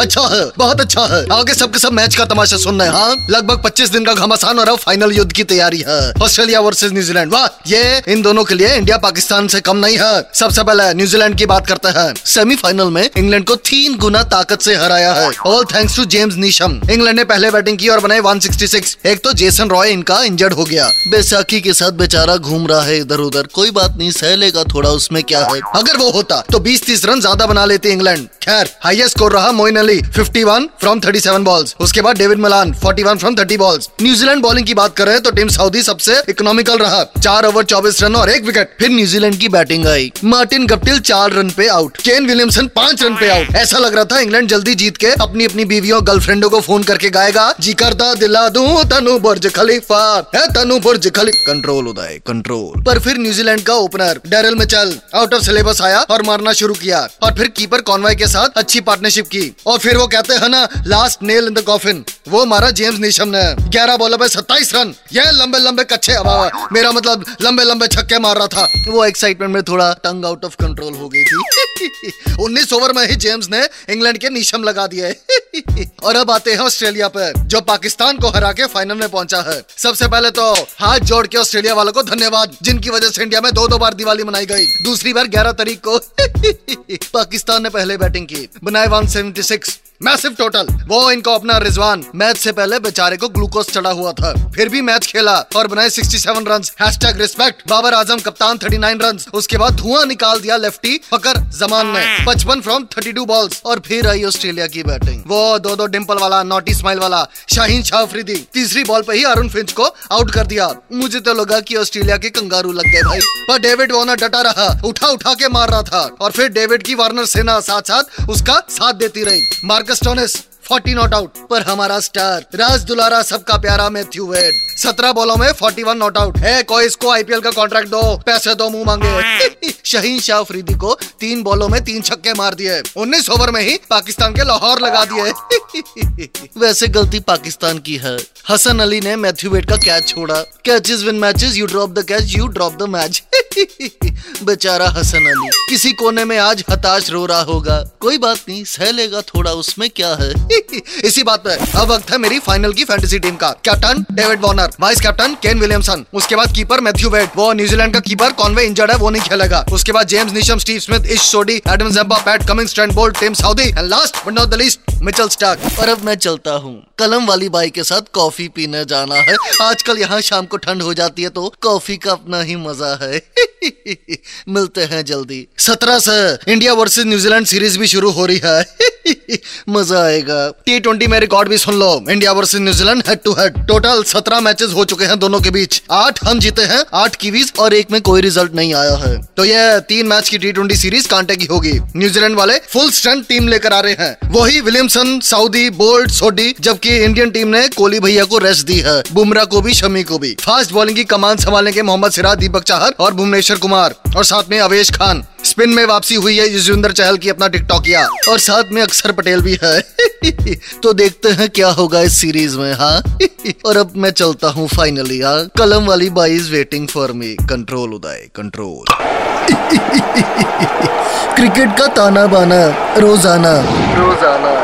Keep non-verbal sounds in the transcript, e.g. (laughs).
अच्छा है, बहुत अच्छा है। आगे सबके सब मैच का तमाशा सुनना है हाँ? लगभग 25 दिन का घमासान और अब फाइनल युद्ध की तैयारी है। ऑस्ट्रेलिया वर्सेज न्यूजीलैंड वाह, ये इन दोनों के लिए इंडिया पाकिस्तान से कम नहीं है। सबसे पहले न्यूजीलैंड की बात करते हैं। सेमीफाइनल में इंग्लैंड को तीन गुना ताकत से हराया है। All thanks to James Neesham England ने पहले बैटिंग की और बनाए 166 एक तो जेसन रॉय इनका इंजर्ड हो गया। बेसाखी के साथ बेचारा घूम रहा है इधर उधर। कोई बात नहीं सह लेगा थोड़ा, उसमें क्या है? अगर वो होता तो बीस तीस रन ज़्यादा बना लेते इंग्लैंड खैर हाईएस्ट स्कोर रहा मोइन अली 51 फ्रॉम 37 बॉल्स उसके बाद David Malan 41 from 30 balls New Zealand bowling की बात करें तो टीम सऊदी सबसे इकोनॉमिकल रहा. चार ओवर 24 रन और एक विकेट फिर न्यूजीलैंड की बैटिंग आई. मार्टिन गप्टिल चार रन पे आउट केन विलियमसन पाँच रन पे आउट ऐसा लग रहा था इंग्लैंड जल्दी जीत के अपनी अपनी बीवियों गर्लफ्रेंडों को फ़ोन करके गाएगा. जी करता दिला दू, तनु बुर्ज खलीफा. है तनु बुर्ज खली कंट्रोल उदय कंट्रोल पर फिर न्यूजीलैंड का opener Daryl Mitchell out of syllabus आया और मारना शुरू किया. और फिर कीपर कॉन्वाई के साथ अच्छी पार्टनरशिप की. और फिर वो कहते हैं ना last nail in the coffin वो मारा जेम्स नीशम ने ग्यारह बॉलों पे सत्ताईस रन। ये लंबे लंबे कच्चे हवा, मेरा मतलब लंबे लंबे छक्के मार रहा था। वो एक्साइटमेंट में थोड़ा टंग आउट ऑफ़ कंट्रोल हो गई थी। (laughs) उन्नीस ओवर में ही जेम्स ने इंग्लैंड के नीशम लगा दिए (laughs) और अब आते हैं ऑस्ट्रेलिया पर, जो पाकिस्तान को हरा के फाइनल में पहुँचा है। सबसे पहले तो हाथ जोड़ के ऑस्ट्रेलिया वालों को धन्यवाद, जिनकी वजह से इंडिया में दो दो बार दिवाली मनाई गई। दूसरी बार ग्यारह तारीख को (laughs) पाकिस्तान ने पहले बैटिंग की, बनाए 176 मैसिव टोटल वो इनको अपना रिजवान मैच से पहले बेचारे को ग्लूकोज चढ़ा हुआ था। फिर भी मैच खेला और बनाए 67 run hashtag respect Babar Azam, कप्तान 39 रन उसके बाद धुआँ निकाल दिया लेफ्टी फकर जमान ने। 55 फ्रॉम 32 बॉल्स और फिर आई ऑस्ट्रेलिया की बैटिंग वो दो दो डिम्पल वाला नोटी स्माइल वाला, शाहीन शाह अफरीदी तीसरी बॉल पे ही अरुण फिंच को आउट कर दिया। मुझे तो लगा की ऑस्ट्रेलिया के कंगारू लग गए भाई। पर डेविड वॉर्नर डटा रहा। उठा उठा के मार रहा था। और फिर डेविड की वार्नर सेना साथ साथ उसका साथ देती रही। Marcus Stonis 40 नॉट आउट पर हमारा स्टार राज दुलारा सबका प्यारा मैथ्यू वेड सत्रह बॉलों में 41 नॉट आउट। है, कोई इसको आईपीएल का कॉन्ट्रैक्ट दो, पैसे दो, मुँह मांगे। (laughs) शहीन शाह अफरीदी को तीन बॉलों में तीन छक्के मार दिए। उन्नीस ओवर में ही पाकिस्तान के लाहौर लगा दिए। (laughs) वैसे गलती पाकिस्तान की है। हसन अली ने मैथ्यू वेड का कैच छोड़ा। Catches win matches you drop the catch you drop the match बेचारा हसन अली। किसी कोने में आज हताश रो रहा होगा। कोई बात नहीं, सह लेगा थोड़ा, उसमें क्या है? (laughs) इसी बात पे अब वक्त है मेरी फाइनल की फैंटेसी टीम का। Captain David Warner vice captain Kane Williamson उसके बाद कीपर मैथ्यू वेड वो न्यूजीलैंड का कीपर कॉन्वे इंजर्ड है, वो नहीं खेलेगा। उसके बाद James Neesham Steve Smith Ish Sodhi Adam Zampa Pat Cummins Trent Boult Tim Southee and last but not the least Mitchell Starc पर अब मैं चलता हूँ। कलम वाली बाई के साथ कॉफ़ी पीने जाना है। आजकल यहाँ शाम को ठंड हो जाती है तो कॉफ़ी का अपना ही मज़ा है। (laughs) मिलते हैं जल्दी। सत्रह से इंडिया वर्सेस न्यूजीलैंड सीरीज़ भी शुरू हो रही है। (laughs) मज़ा आएगा। टी ट्वेंटी में रिकॉर्ड भी सुन लो। India versus New Zealand head to head total सत्रह मैचेस हो चुके हैं दोनों के बीच। आठ हम जीते हैं, आठ कीवीज और एक में कोई रिज़ल्ट नहीं आया है। तो ये तीन मैच की टी ट्वेंटी सीरीज़ कांटे की होगी। न्यूजीलैंड वाले फुल स्ट्रेंथ टीम लेकर आ रहे हैं। वही विलियमसन साउदी बोल्ट सोडी जबकि इंडियन टीम ने कोहली भैया को रेस्ट दी है। बुमराह को भी, शमी को भी। फास्ट बॉलिंग की कमान संभालने के मोहम्मद सिराज, दीपक चाहर और भुवनेश्वर कुमार और साथ में अवेश खान। स्पिन में वापसी हुई है युजवेंद्र चहल की अपना टिकटॉक किया और साथ में अक्षर पटेल भी है। (laughs) तो देखते हैं क्या होगा इस सीरीज़ में हाँ? (laughs) और अब मैं चलता हूँ फाइनली हाँ? कलम वाली by is waiting for me control Uday control cricket (laughs) का ताना बाना रोज़ाना। रोज़ाना।